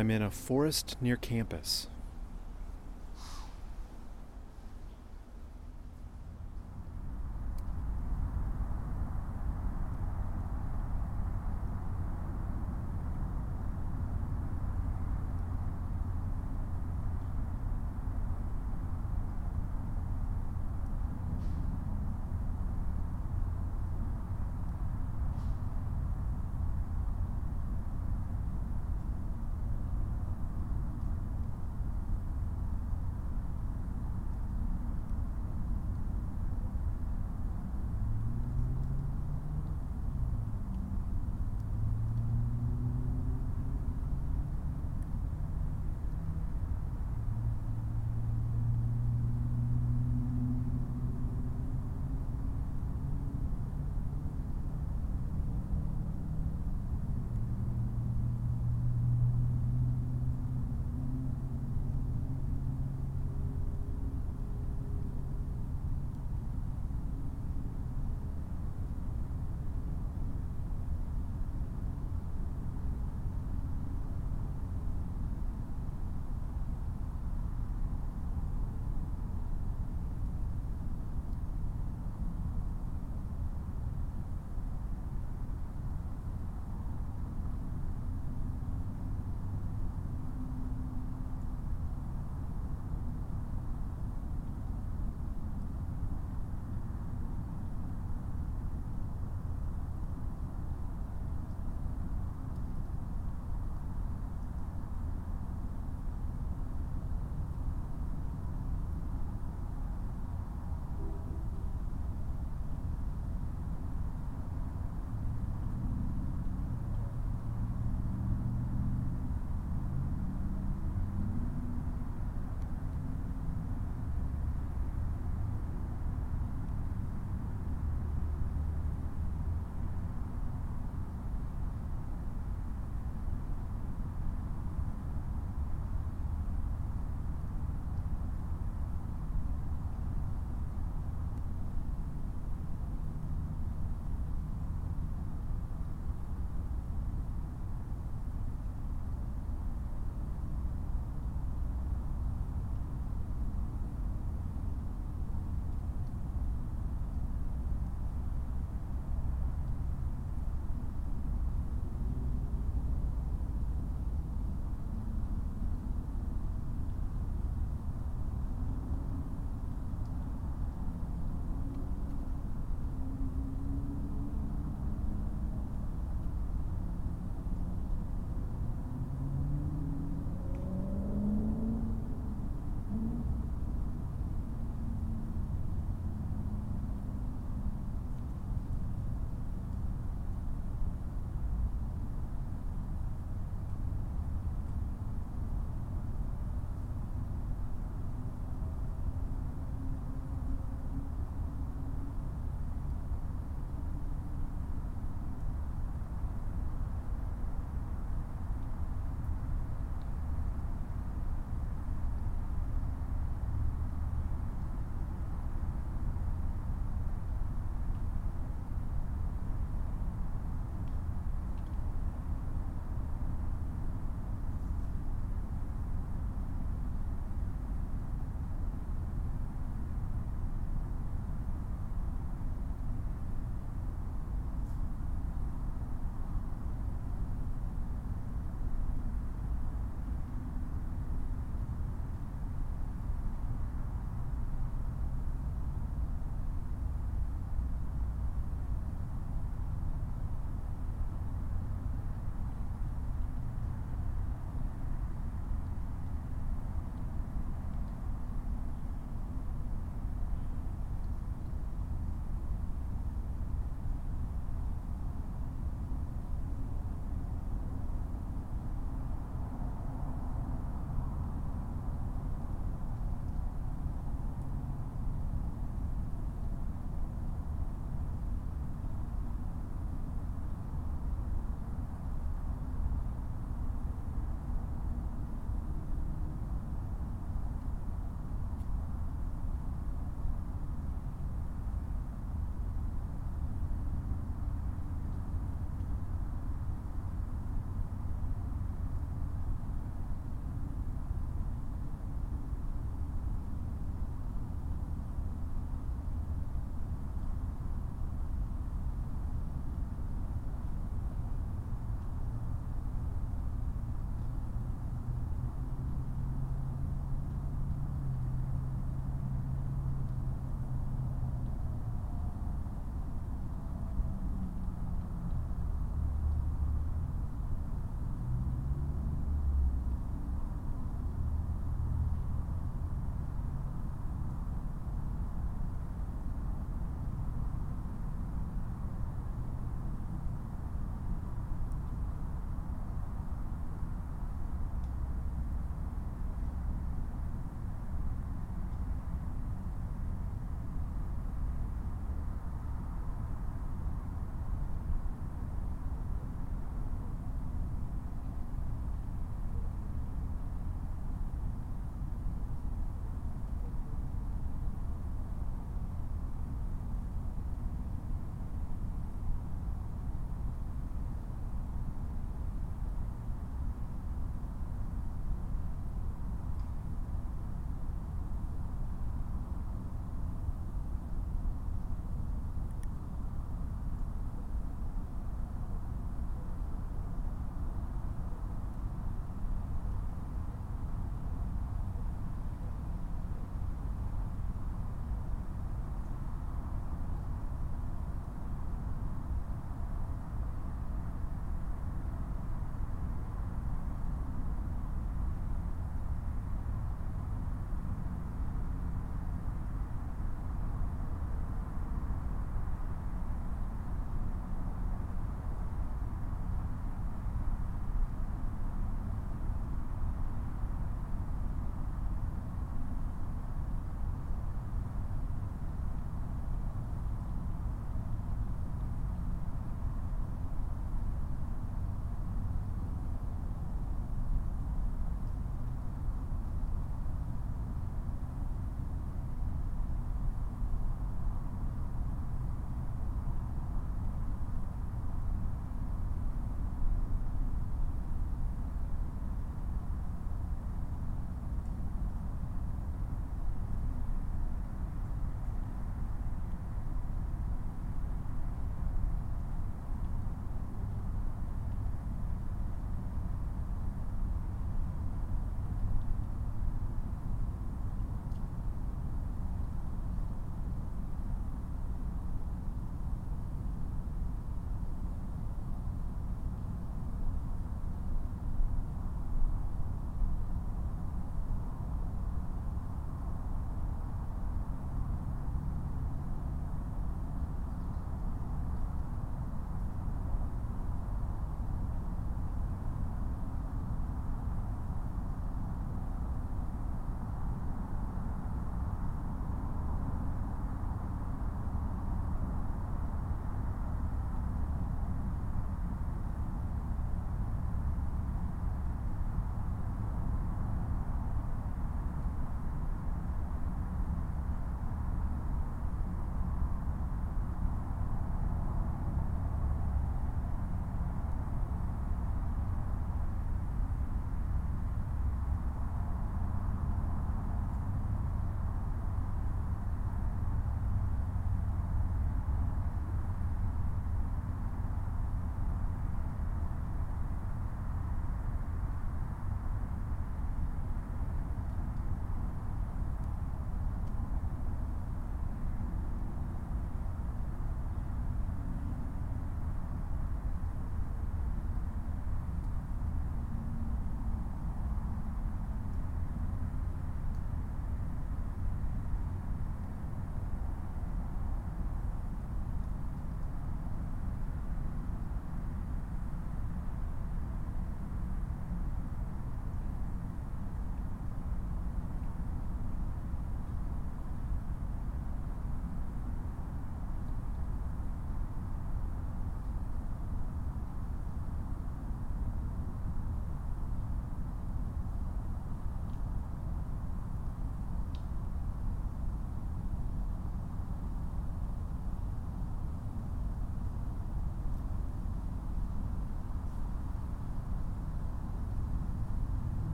I'm in a forest near campus.